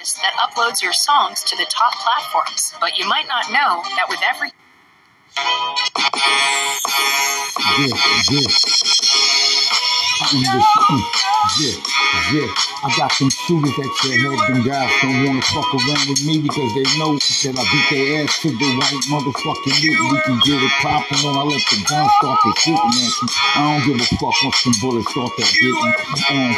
that uploads your songs to the top platforms. But you might not know that with every Yeah, yeah. Yeah, yeah. I got some shooters that your head them guys don't wanna fuck around with me because they know that I beat their ass to the right motherfucking lick. We can get it poppin' and I let the gun start to at you. I don't give a fuck once some bullets start to. Um,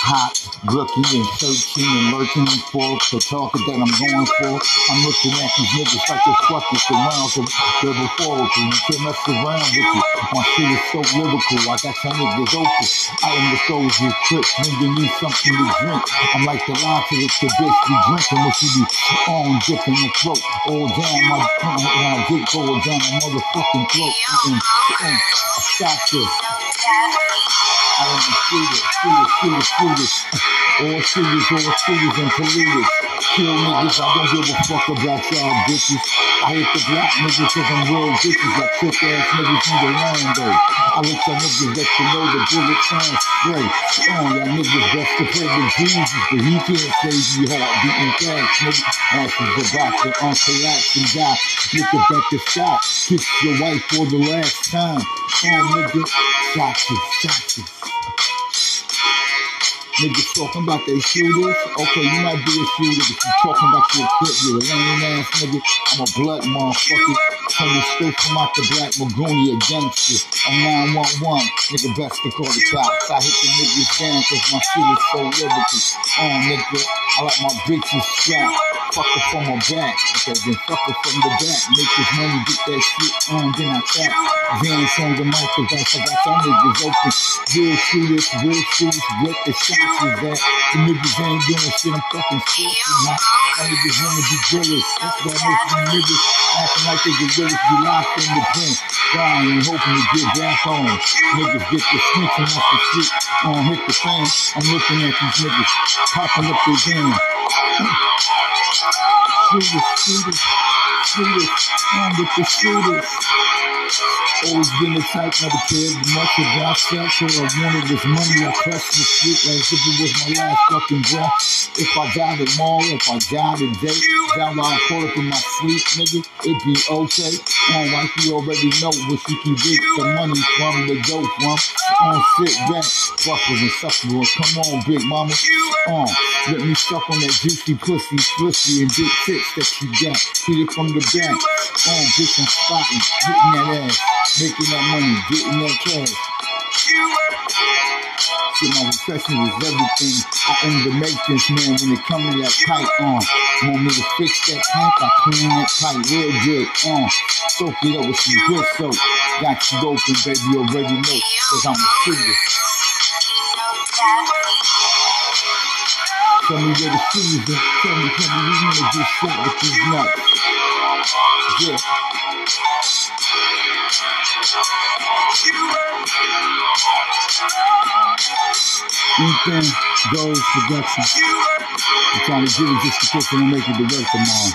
hot, rookie and searching and lurking for the target that I'm going for. I'm looking at these niggas like they fuck this around so they're before you can't mess around with you. My shit is so lyrical. I got some niggas open. I am the soldier tricks when you need something to drink. I'm like the line to the, bitch be drinking what you be on dipping your throat. All down my I dick go down my motherfucking throat. And, and, stop this. I am the shooter, shooter, shooter, shooters. All shooters, all shooters and polluters. Kill niggas, I don't give a fuck about y'all bitches. I hate the black niggas cause I'm real bitches like trick ass niggas from the land though. I let y'all niggas let you know the bullet sound spray. Oh, y'all niggas best to play with Jesus, but he can't save you heart beating fast, nigga. Ashes about to uncollapse and die. Up at the sky, kiss your wife for the last time. Oh, nigga, shots it, shots it. Niggas talking about they shooters. Okay, you might be a shooter, but you talking about your clip. You're a lame ass nigga. I'm a blood motherfucker. Coming straight from out the black Magonia gangster. I'm 911. Nigga, best to call the cops. I hit the niggas down cause my shit is so lyrical. Oh, nigga, I like my bitches strapped. Fuck her from my back. Okay, then fuck her from the back. Make this money, get that shit on, then I tap. Vans on the mic, cause I forgot y'all niggas open. Real shooters, real shooters, what the shots is that? The niggas ain't doing shit, I'm fucking scorching, man. Y'all niggas wanna be jealous. That's why most of you niggas acting like they the realest be locked in the pen. Dying, hoping to get back home. Niggas get the snitching off the shit. On hit the fan. I'm looking at these niggas popping up their game. Shooters, shooters, shooters, on with the shooters. Always been the type never cared much about sex or I wanted was money. I pressed the shit as if it was my last fucking breath. If I die tomorrow, if I die today, that why I call up in my sleep, nigga, it be okay. On wife, you already know what she can get the money from, the dope from. On sit back, buffers and suckers. Come on, big mama. On, let me suck on that juicy pussy, pussy and big tits that you got. Hit it from the back. On, bitch, I'm spotting, hitting that ass, making that money, getting that cash. Shit, my profession is everything. I am the maintenance man when it comes to that pipe on. Uh. Want me to fix that pipe? I clean that pipe real good on. Soak it up with some good soap. Got you open, baby, already know. Cause I'm a shooter. Tell me where the shoes at. Tell me, tell me, you wanna get shot with these nuts. Yeah. Ethan Goes Production. I'm trying to give you just a kiss and make it the work tomorrow.